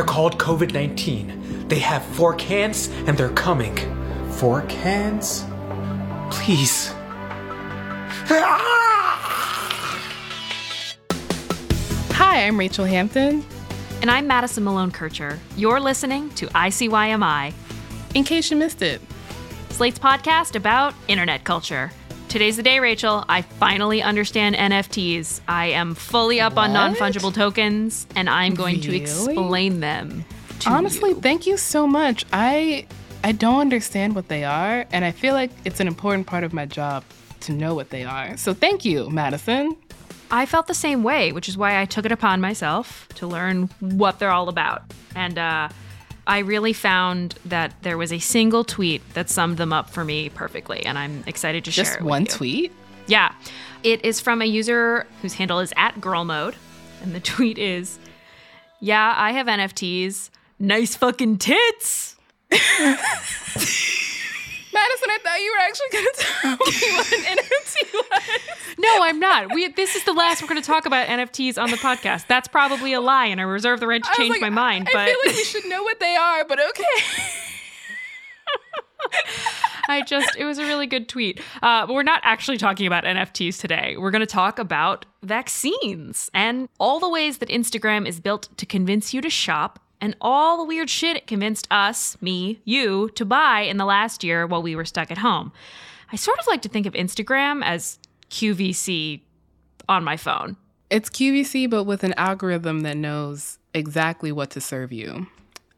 They're called COVID 19. They have four cans and they're coming. Four cans? Please. Hi, I'm Rachel Hampton. And I'm Madison Malone Kircher. You're listening to ICYMI. In case you missed it, Slate's podcast about internet culture. Today's the day, Rachel. I finally understand NFTs. I am fully up on non fungible tokens, and I'm going to explain them. to honestly, you. thank you so much. I I don't understand what they are, and I feel like it's an important part of my job to know what they are. So thank you, Madison. I felt the same way, which is why I took it upon myself to learn what they're all about. And uh, I really found that there was a single tweet that summed them up for me perfectly, and I'm excited to share Just it with one you. tweet. Yeah. It is from a user whose handle is at girl mode. And the tweet is Yeah, I have NFTs. Nice fucking tits. Madison, I thought you were actually going to tell me what an NFT was. No, I'm not. We this is the last we're gonna talk about NFTs on the podcast. That's probably a lie, and I reserve the right to change like, my mind. I but feel like we should know what they are, but okay. I just, it was a really good tweet. Uh, but we're not actually talking about NFTs today. We're going to talk about vaccines and all the ways that Instagram is built to convince you to shop and all the weird shit it convinced us, me, you, to buy in the last year while we were stuck at home. I sort of like to think of Instagram as QVC on my phone. It's QVC, but with an algorithm that knows exactly what to serve you.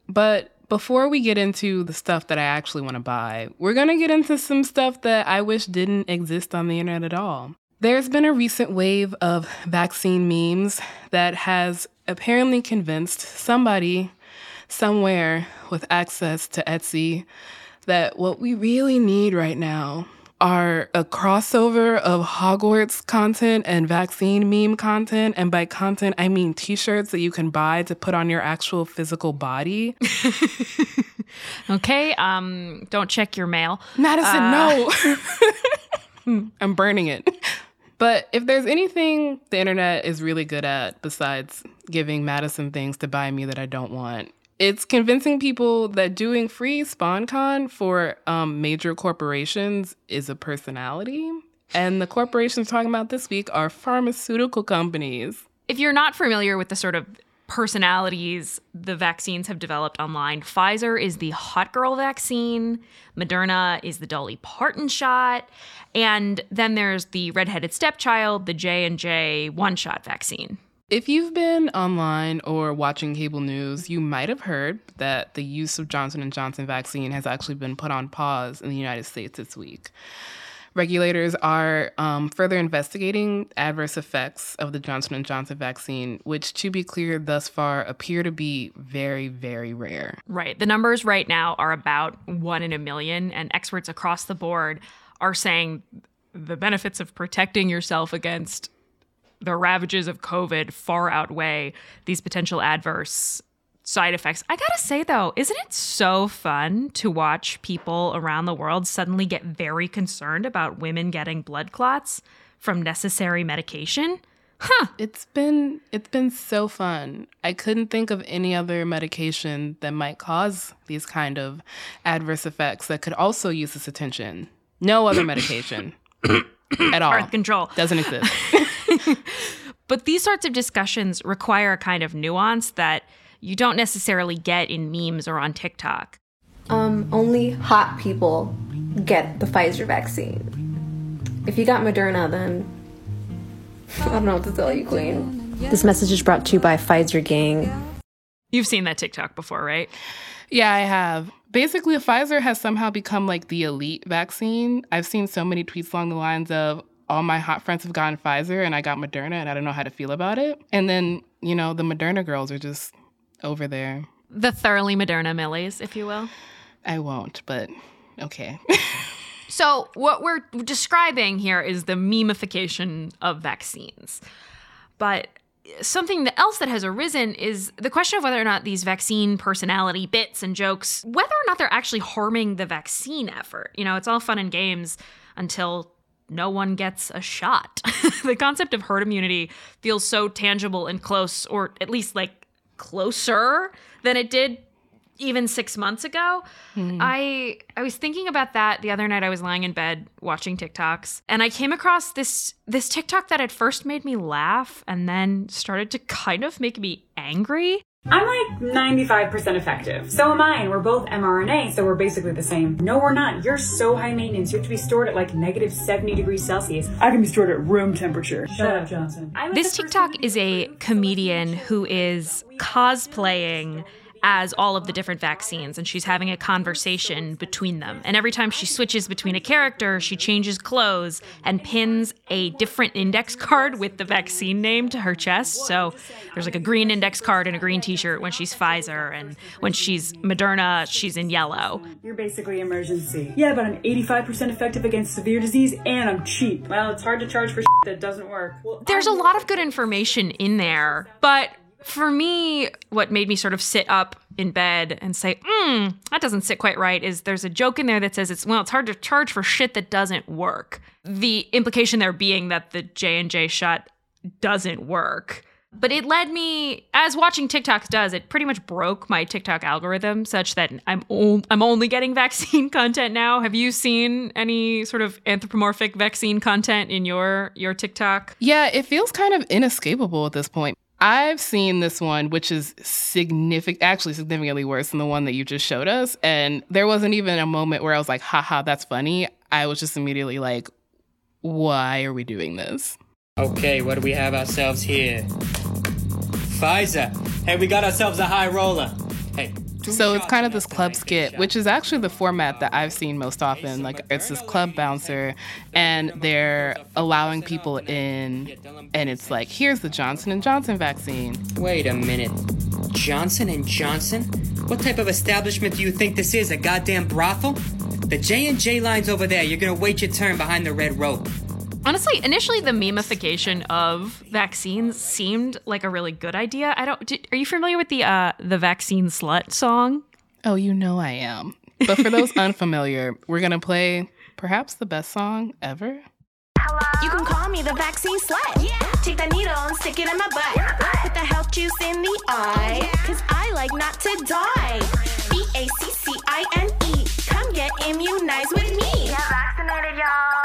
But before we get into the stuff that I actually want to buy, we're going to get into some stuff that I wish didn't exist on the internet at all. There's been a recent wave of vaccine memes that has apparently convinced somebody somewhere with access to Etsy that what we really need right now are a crossover of Hogwarts content and vaccine meme content. And by content, I mean t shirts that you can buy to put on your actual physical body. Okay, um, don't check your mail. Madison, no. I'm burning it. But if there's anything the internet is really good at besides giving Madison things to buy me that I don't want, it's convincing people that doing free SponCon for um, major corporations is a personality. And the corporations talking about this week are pharmaceutical companies. If you're not familiar with the sort of personalities the vaccines have developed online, Pfizer is the hot girl vaccine, Moderna is the Dolly Parton shot, and then there's the redheaded stepchild, the J&J one-shot vaccine. If you've been online or watching cable news, you might have heard that the use of Johnson & Johnson vaccine has actually been put on pause in the United States this week. Regulators are um, further investigating adverse effects of the Johnson & Johnson vaccine, which, to be clear, thus far appear to be very, very rare. Right. The numbers right now are about one in a million, and experts across the board are saying the benefits of protecting yourself against the ravages of COVID far outweigh these potential adverse side effects. I gotta say though, isn't it so fun to watch people around the world suddenly get very concerned about women getting blood clots from necessary medication? Huh. It's been it's been so fun. I couldn't think of any other medication that might cause these kind of adverse effects that could also use this attention. No other medication at all Birth control. doesn't exist. But these sorts of discussions require a kind of nuance that you don't necessarily get in memes or on TikTok. Um, only hot people get the Pfizer vaccine. If you got Moderna, then I don't know what to tell you, Queen. This message is brought to you by Pfizer Gang. You've seen that TikTok before, right? Yeah, I have. Basically, Pfizer has somehow become like the elite vaccine. I've seen so many tweets along the lines of all my hot friends have gotten Pfizer and I got Moderna and I don't know how to feel about it. And then, you know, the Moderna girls are just over there. The thoroughly Moderna Millies, if you will. I won't, but okay. so, what we're describing here is the memification of vaccines. But something else that has arisen is the question of whether or not these vaccine personality bits and jokes, whether or not they're actually harming the vaccine effort. You know, it's all fun and games until no one gets a shot. the concept of herd immunity feels so tangible and close, or at least like closer than it did even six months ago. Mm. I I was thinking about that the other night. I was lying in bed watching TikToks, and I came across this this TikTok that at first made me laugh and then started to kind of make me angry. I'm like 95% effective. So am I, and we're both mRNA, so we're basically the same. No, we're not. You're so high maintenance. You have to be stored at like negative 70 degrees Celsius. I can be stored at room temperature. Shut up, Johnson. This TikTok is a comedian who is cosplaying as all of the different vaccines and she's having a conversation between them. And every time she switches between a character, she changes clothes and pins a different index card with the vaccine name to her chest. So there's like a green index card and a green t shirt when she's Pfizer, and when she's Moderna, she's in yellow. You're basically emergency. Yeah, but I'm 85% effective against severe disease and I'm cheap. Well, it's hard to charge for that doesn't work. Well, there's a lot of good information in there, but for me, what made me sort of sit up in bed and say, hmm, that doesn't sit quite right is there's a joke in there that says it's well, it's hard to charge for shit that doesn't work. The implication there being that the J and J shot doesn't work. But it led me, as watching TikToks does, it pretty much broke my TikTok algorithm such that I'm o- I'm only getting vaccine content now. Have you seen any sort of anthropomorphic vaccine content in your your TikTok? Yeah, it feels kind of inescapable at this point. I've seen this one, which is significant, actually significantly worse than the one that you just showed us. And there wasn't even a moment where I was like, haha, that's funny. I was just immediately like, why are we doing this? Okay, what do we have ourselves here? Pfizer. Hey, we got ourselves a high roller. Hey, so it's kind of this club skit, which is actually the format that I've seen most often. Like it's this club bouncer, and they're allowing people in, and it's like, here's the Johnson and Johnson vaccine. Wait a minute, Johnson and Johnson? What type of establishment do you think this is? A goddamn brothel? The J and J line's over there. You're gonna wait your turn behind the red rope. Honestly, initially the memification of vaccines seemed like a really good idea. I don't. Did, are you familiar with the uh, the vaccine slut song? Oh, you know I am. But for those unfamiliar, we're gonna play perhaps the best song ever. Hello? You can call me the vaccine slut. Yeah. Take that needle and stick it in my butt. Yeah, Put the health juice in the eye. Oh, yeah. Cause I like not to die. B A C C I N E. Come get immunized with me. Get vaccinated, y'all.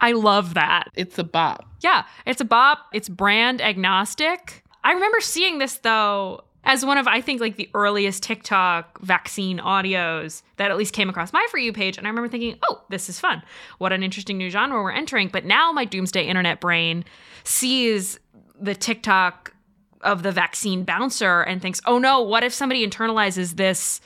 I love that. It's a bop. Yeah, it's a bop. It's brand agnostic. I remember seeing this though as one of I think like the earliest TikTok vaccine audios that at least came across my for you page and I remember thinking, "Oh, this is fun. What an interesting new genre we're entering." But now my doomsday internet brain sees the TikTok of the vaccine bouncer and thinks, "Oh no, what if somebody internalizes this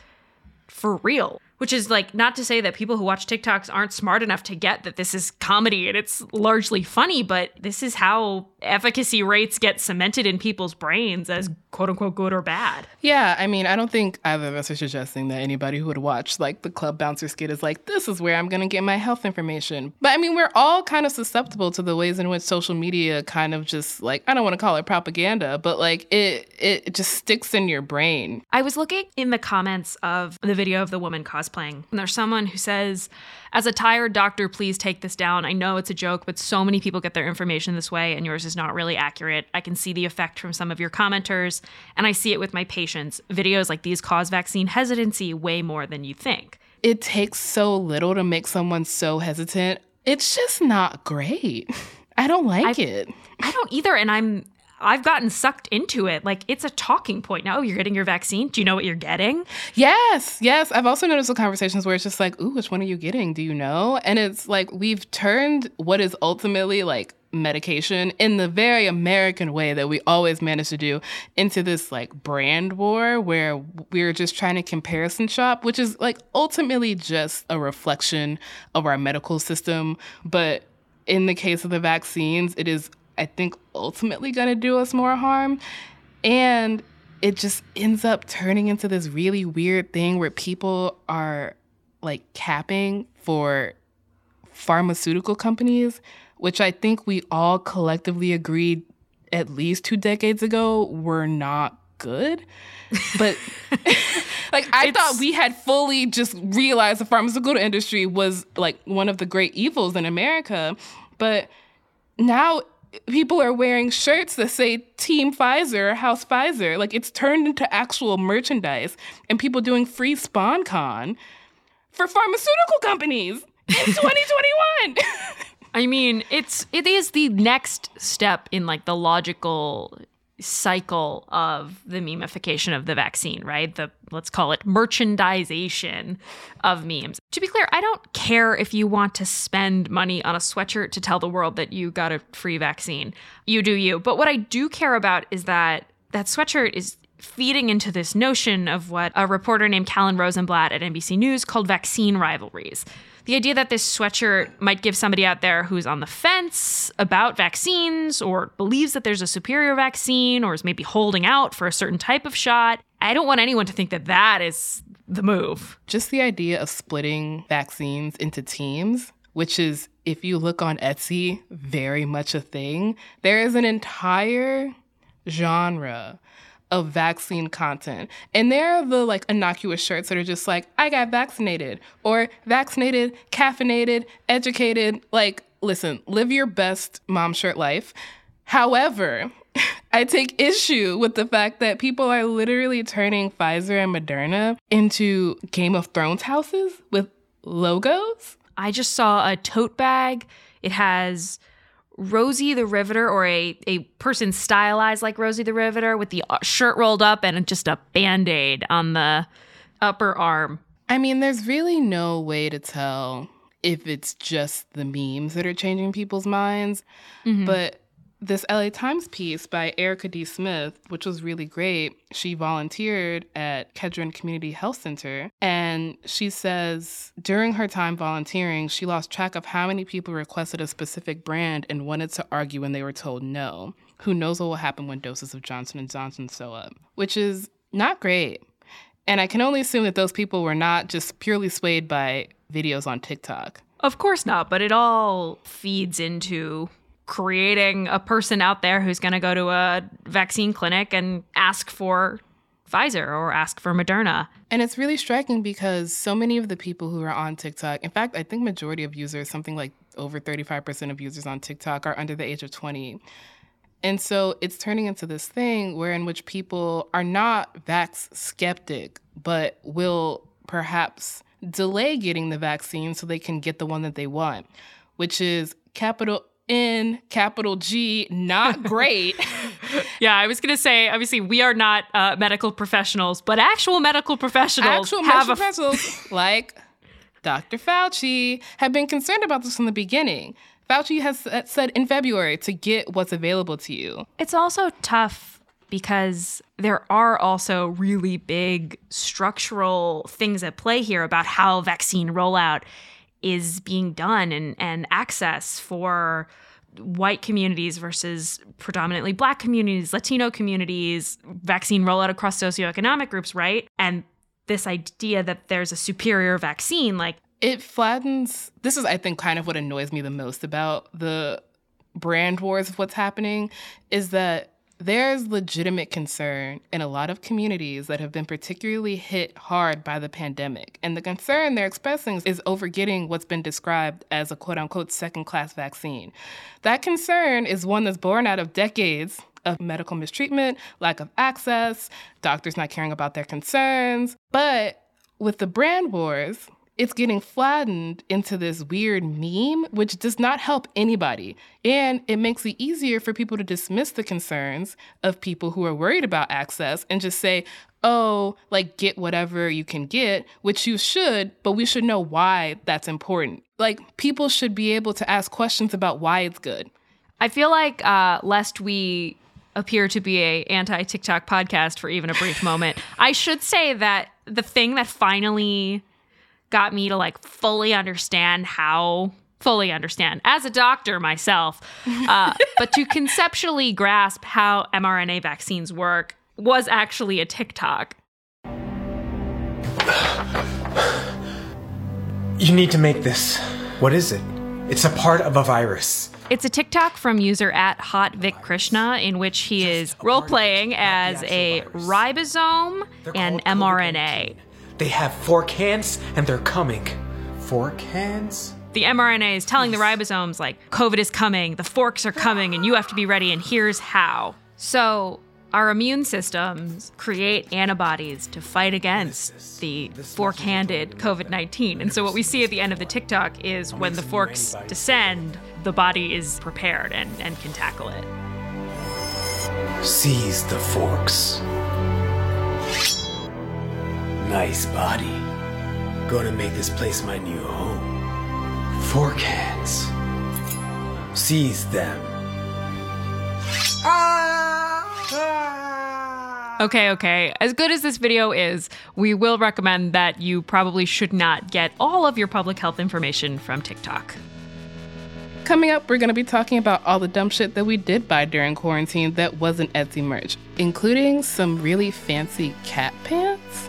for real?" Which is like not to say that people who watch TikToks aren't smart enough to get that this is comedy and it's largely funny, but this is how efficacy rates get cemented in people's brains as quote unquote good or bad. Yeah, I mean, I don't think either of us are suggesting that anybody who would watch like the club bouncer skit is like, this is where I'm gonna get my health information. But I mean, we're all kind of susceptible to the ways in which social media kind of just like I don't want to call it propaganda, but like it it just sticks in your brain. I was looking in the comments of the video of the woman cosplaying. And there's someone who says, As a tired doctor, please take this down. I know it's a joke, but so many people get their information this way, and yours is not really accurate. I can see the effect from some of your commenters, and I see it with my patients. Videos like these cause vaccine hesitancy way more than you think. It takes so little to make someone so hesitant. It's just not great. I don't like I, it. I don't either. And I'm I've gotten sucked into it. Like it's a talking point now. Oh, you're getting your vaccine. Do you know what you're getting? Yes, yes. I've also noticed the conversations where it's just like, ooh, which one are you getting? Do you know? And it's like we've turned what is ultimately like medication in the very American way that we always manage to do into this like brand war where we're just trying to comparison shop, which is like ultimately just a reflection of our medical system. But in the case of the vaccines, it is I think ultimately going to do us more harm. And it just ends up turning into this really weird thing where people are like capping for pharmaceutical companies, which I think we all collectively agreed at least two decades ago were not good. But like I It's- thought we had fully just realized the pharmaceutical industry was like one of the great evils in America. But now people are wearing shirts that say Team Pfizer, House Pfizer. Like it's turned into actual merchandise and people doing free spon con for pharmaceutical companies in 2021. I mean, it's it is the next step in like the logical cycle of the memification of the vaccine, right? The let's call it merchandisation of memes. To be clear, I don't care if you want to spend money on a sweatshirt to tell the world that you got a free vaccine. You do you. But what I do care about is that that sweatshirt is feeding into this notion of what a reporter named Kalhan Rosenblatt at NBC News called vaccine rivalries. The idea that this sweatshirt might give somebody out there who's on the fence about vaccines or believes that there's a superior vaccine or is maybe holding out for a certain type of shot. I don't want anyone to think that that is the move. just the idea of splitting vaccines into teams, which is, if you look on Etsy, very much a thing. There is an entire genre of vaccine content. And there are the like innocuous shirts that are just like, I got vaccinated, or vaccinated, caffeinated, educated. Like, listen, live your best mom shirt life. However, I take issue with the fact that people are literally turning Pfizer and Moderna into Game of Thrones houses with logos. I just saw a tote bag. It has Rosie the Riveter or a, a person stylized like Rosie the Riveter with the uh, shirt rolled up and just a band aid on the upper arm. I mean, there's really no way to tell if it's just the memes that are changing people's minds. But this LA Times piece by Erika D. Smith, which was really great, she volunteered at Kedren Community Health Center. And she says during her time volunteering, she lost track of how many people requested a specific brand and wanted to argue when they were told no. Who knows what will happen when doses of Johnson & Johnson show up, which is not great. And I can only assume that those people were not just purely swayed by videos on TikTok. Of course not, but it all feeds into creating a person out there who's going to go to a vaccine clinic and ask for Pfizer or ask for Moderna. And it's really striking because so many of the people who are on TikTok, in fact, I think majority of users, something like over 35% of users on TikTok are under the age of 20. And so it's turning into this thing where in which people are not vax skeptic, but will perhaps delay getting the vaccine so they can get the one that they want, which is capital N, capital G, not great. Yeah, I was going to say, obviously, we are not uh, medical professionals, but actual medical professionals Actual have medical a f- professionals like Dr. Fauci have been concerned about this from the beginning. Fauci has said in February to get what's available to you. It's also tough because there are also really big structural things at play here about how vaccine rollout is being done and, and access for white communities versus predominantly black communities, Latino communities, vaccine rollout across socioeconomic groups, right? And this idea that there's a superior vaccine, like It flattens. This is, I think, kind of what annoys me the most about the brand wars of what's happening is that there's legitimate concern in a lot of communities that have been particularly hit hard by the pandemic. And the concern they're expressing is over getting what's been described as a quote unquote second class vaccine. That concern is one that's born out of decades of medical mistreatment, lack of access, doctors not caring about their concerns. But with the brand wars, it's getting flattened into this weird meme, which does not help anybody. And it makes it easier for people to dismiss the concerns of people who are worried about access and just say, oh, like get whatever you can get, which you should, but we should know why that's important. Like people should be able to ask questions about why it's good. I feel like uh, lest we appear to be a anti TikTok podcast for even a brief moment, I should say that the thing that finally got me to like fully understand how fully understand as a doctor myself, uh, but to conceptually grasp how mRNA vaccines work was actually a TikTok. You need to make this. What is it? It's a part of a virus. It's a TikTok from user at Hot Vick Krishna in which he is role playing as a ribosome and mRNA. They have fork hands and they're coming. Fork hands? The mRNA is telling the ribosomes, like, COVID is coming, the forks are coming, and you have to be ready, and here's how. So, our immune systems create antibodies to fight against the fork handed COVID 19. And so, what we see at the end of the TikTok is when the forks descend, the body is prepared and, and can tackle it. Seize the forks. Nice body. Gonna make this place my new home. Fork hands. Seize them. Okay, okay. As good as this video is, we will recommend that you probably should not get all of your public health information from TikTok. Coming up, we're going to be talking about all the dumb shit that we did buy during quarantine that wasn't Etsy merch, including some really fancy cat pants.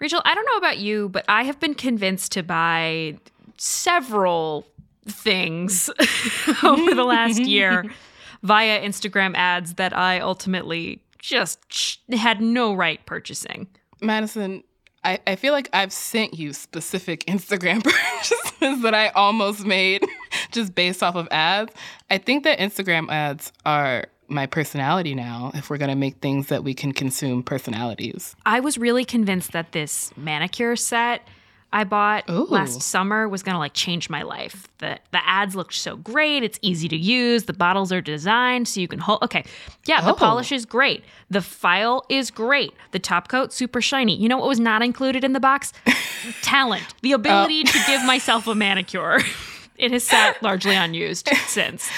Rachel, I don't know about you, but I have been convinced to buy several things over the last year via Instagram ads that I ultimately just had no right purchasing. Madison, I, I feel like I've sent you specific Instagram purchases that I almost made just based off of ads. I think that Instagram ads are my personality now if we're going to make things that we can consume personalities. I was really convinced that this manicure set I bought Ooh. last summer was going to like change my life. The the ads looked so great. It's easy to use. The bottles are designed so you can hold Okay. Yeah, the Oh. polish is great. The file is great. The top coat super shiny. You know what was not included in the box? Talent. The ability oh. to give myself a manicure. it has sat largely unused since.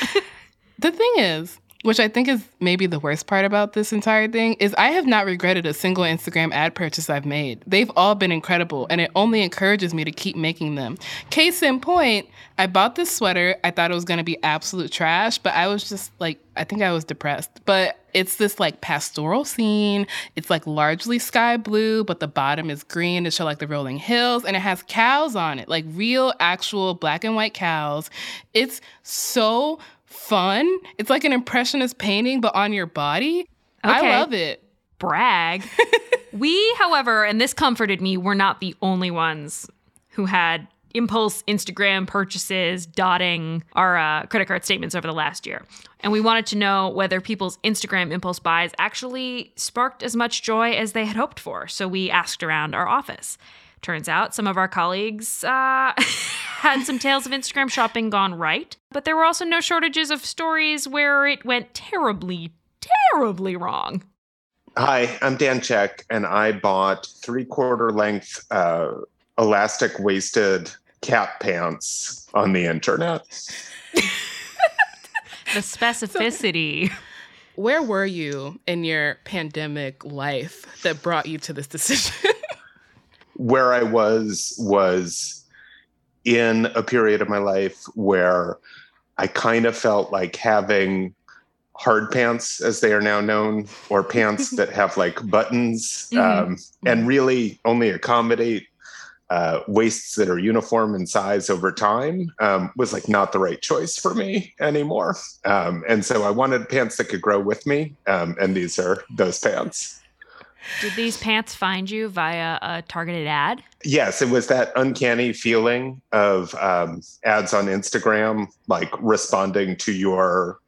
The thing is, which I think is maybe the worst part about this entire thing, is I have not regretted a single Instagram ad purchase I've made. They've all been incredible, and it only encourages me to keep making them. Case in point, I bought this sweater. I thought it was to be absolute trash, but I was just like, I think I was depressed. But it's this like pastoral scene. It's like largely sky blue, but the bottom is green to show like the rolling hills, and it has cows on it, like real, actual black and white cows. It's so fun. It's like an impressionist painting, but on your body. I love it. brag. we, however, and this comforted me, were not the only ones who had impulse Instagram purchases dotting our uh, credit card statements over the last year. And we wanted to know whether people's Instagram impulse buys actually sparked as much joy as they had hoped for. So we asked around our office. Turns out some of our colleagues uh, had some tales of Instagram shopping gone right, but there were also no shortages of stories where it went terribly, terribly wrong. Hi, I'm Dan Check, and I bought three quarter length uh, elastic waisted cat pants on the internet. The specificity. Where were you in your pandemic life that brought you to this decision? Where I was was in a period of my life where I kind of felt like having hard pants, as they are now known, or pants that have like buttons um, and really only accommodate uh, waists that are uniform in size over time um, was like not the right choice for me anymore. Um, and so I wanted pants that could grow with me, um, and these are those pants. Did these pants find you via a targeted ad? Yes, it was that uncanny feeling of um, ads on Instagram, like responding to your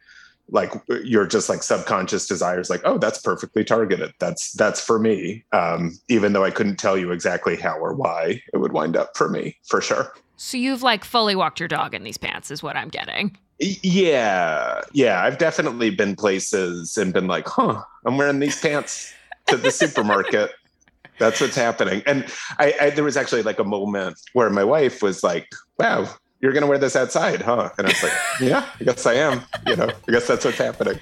like your just like subconscious desires like oh that's perfectly targeted. That's that's for me um, even though i couldn't tell you exactly how or why it would wind up for me for sure. So you've like fully walked your dog in these pants is what i'm getting. Yeah yeah i've definitely been places and been like huh i'm wearing these pants to the supermarket that's what's happening and I, I there was actually like a moment where my wife was like wow you're going to wear this outside, huh? And I was like, yeah, I guess I am. You know, I guess that's what's happening.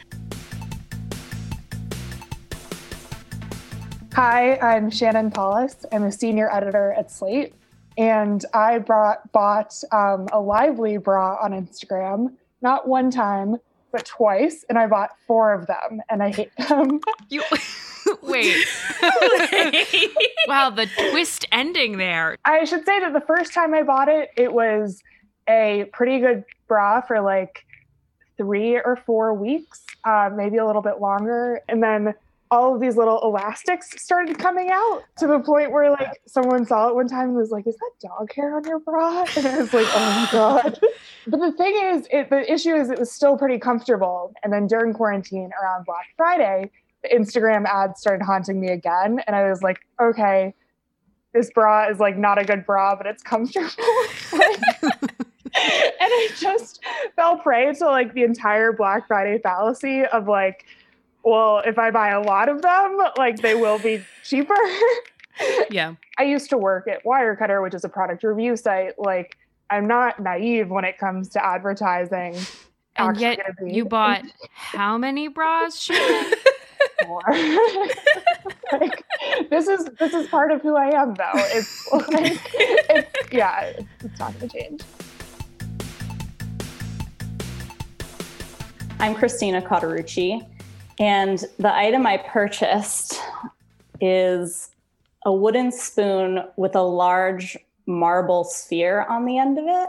Hi, I'm Shannon Palus. I'm a senior editor at Slate. And I brought, bought um, a Lively bra on Instagram, not one time, but twice. And I bought four of them, and I hate them. You. Wait. wow, the twist ending there. I should say that the first time I bought it, it was a pretty good bra for like three or four weeks, uh, maybe a little bit longer. And then all of these little elastics started coming out to the point where like someone saw it one time and was like, "Is that dog hair on your bra?" And I was like, "Oh my god!" but the thing is, it, the issue is, it was still pretty comfortable. And then during quarantine, around Black Friday, the Instagram ads started haunting me again, and I was like, "Okay." This bra is like not a good bra, but it's comfortable. and I just fell prey to like the entire Black Friday fallacy of like, well, if I buy a lot of them, like they will be cheaper. yeah. I used to work at Wirecutter, which is a product review site. Like, I'm not naive when it comes to advertising. And yet, you bought how many bras? Like, this is this is part of who I am, though. It's like, it's yeah, it's not to change. I'm Christina Cauterucci, and the item I purchased is a wooden spoon with a large marble sphere on the end of it.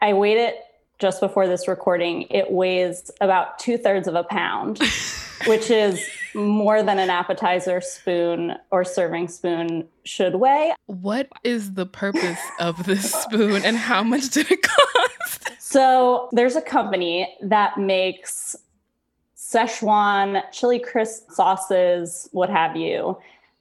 I weighed it just before this recording. It weighs about two thirds of a pound, which is more than an appetizer spoon or serving spoon should weigh. What is the purpose of this spoon and how much did it cost? So there's a company that makes Szechuan chili crisp sauces, what have you,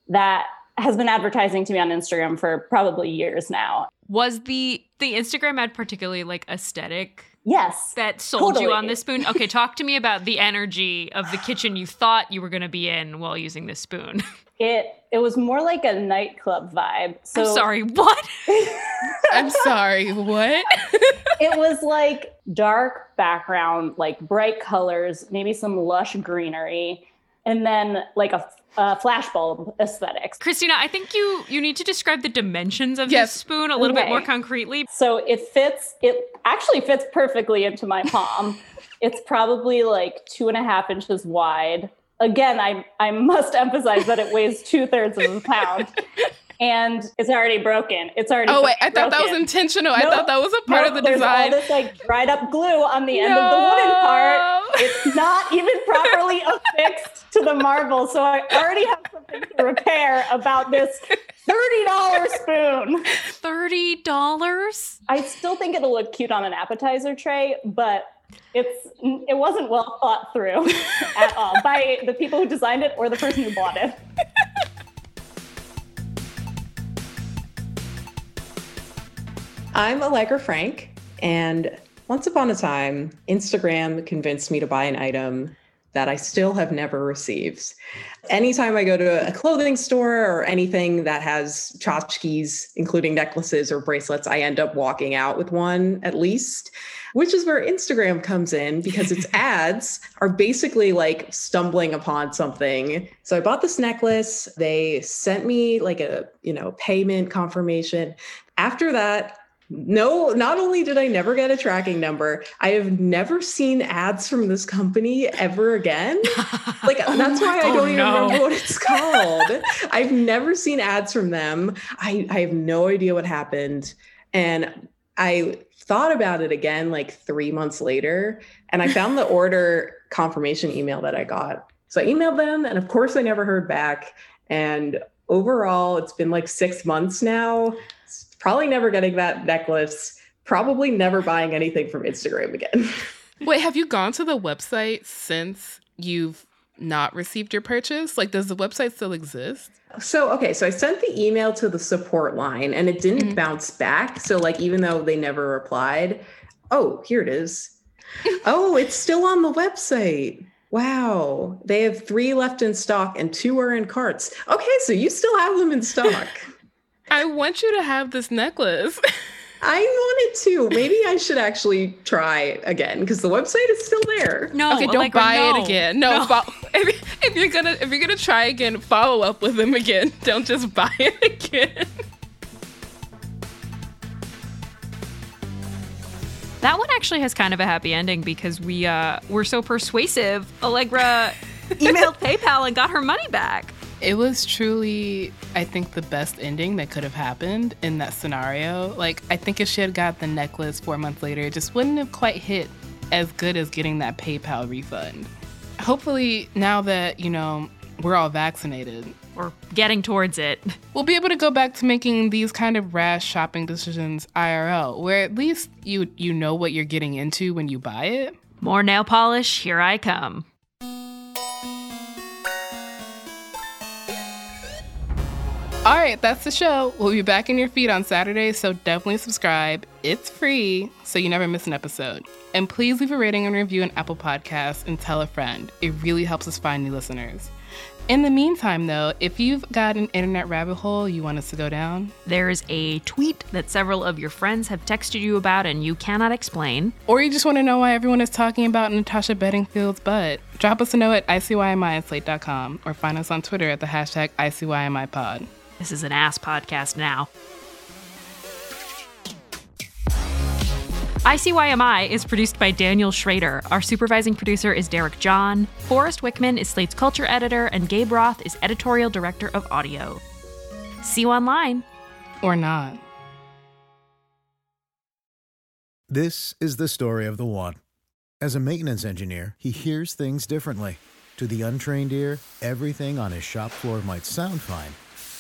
that has been advertising to me on Instagram for probably years now. Was the the Instagram ad particularly like aesthetic? Yes. That sold totally. you on this spoon? Okay, talk to me about the energy of the kitchen you thought you were going to be in while using this spoon. It it was more like a nightclub vibe. So I'm sorry, what? I'm sorry, what? it was like dark background, like bright colors, maybe some lush greenery, and then like a, a flashbulb aesthetics. Christina, I think you you need to describe the dimensions of Yes. this spoon a little bit more concretely. So it fits, it actually fits perfectly into my palm. it's probably like two and a half inches wide. Again, I, I must emphasize that it weighs two thirds of a pound. And it's already broken. It's already Oh wait, I thought that was broken. intentional. I thought that was a part Nope, of the there's design. all this like dried up glue on the end of the wooden part. It's not even properly affixed to the marble. So I already have something to repair about this $30 spoon. Thirty dollars? I still think it'll look cute on an appetizer tray, but it's it wasn't well thought through at all by the people who designed it or the person who bought it. I'm Allegra Frank, and once upon a time, Instagram convinced me to buy an item that I still have never received. Anytime I go to a clothing store or anything that has tchotchkes, including necklaces or bracelets, I end up walking out with one at least, which is where Instagram comes in because its ads are basically like stumbling upon something. So I bought this necklace. They sent me like a, you know, payment confirmation. After that, No, not only did I never get a tracking number, I have never seen ads from this company ever again. Like Oh that's why I don't Oh, even no. remember what it's called. I've never seen ads from them. I, I have no idea what happened. And I thought about it again like three months later, and I found the order confirmation email that I got. So I emailed them, and of course, I never heard back. And overall, it's been like six months now. Probably never getting that necklace. Probably never buying anything from Instagram again. Wait, have you gone to the website since you've not received your purchase? Like, does the website still exist? So, okay, so I sent the email to the support line and it didn't mm-hmm. bounce back. So, like, even though they never replied, oh, here it is. oh, it's still on the website. Wow. They have three left in stock and two are in carts. Okay, so you still have them in stock. I want you to have this necklace. I wanted to. Maybe I should actually try again because the website is still there. No, okay, don't Allegra, buy no. it again. No, fo- if, if you're gonna if you're gonna try again, follow up with them again. Don't just buy it again. That one actually has kind of a happy ending because we uh, were so persuasive. Allegra emailed PayPal and got her money back. It was truly, I think, the best ending that could have happened in that scenario. Like, I think if she had got the necklace four months later, it just wouldn't have quite hit as good as getting that PayPal refund. Hopefully, now that, you know, we're all vaccinated, Or getting towards it. we'll be able to go back to making these kind of rash shopping decisions IRL, where at least you you know what you're getting into when you buy it. More nail polish, here I come. All right, that's the show. We'll be back in your feed on Saturday, so definitely subscribe. It's free, so you never miss an episode. And please leave a rating and review on Apple Podcasts and tell a friend. It really helps us find new listeners. In the meantime, though, if you've got an internet rabbit hole you want us to go down, There's a tweet that several of your friends have texted you about and you cannot explain. or you just want to know why everyone is talking about Natasha Bedingfield's butt, drop us a note at ICYMI at slate.com or find us on Twitter at the hashtag ICYMIPod. This is an ass podcast now. ICYMI is produced by Daniel Schrader. Our supervising producer is Derek John. Forrest Wickman is Slate's culture editor, and Gabe Roth is editorial director of audio. See you online. Or not. This is the story of the one. As a maintenance engineer, he hears things differently. To the untrained ear, everything on his shop floor might sound fine,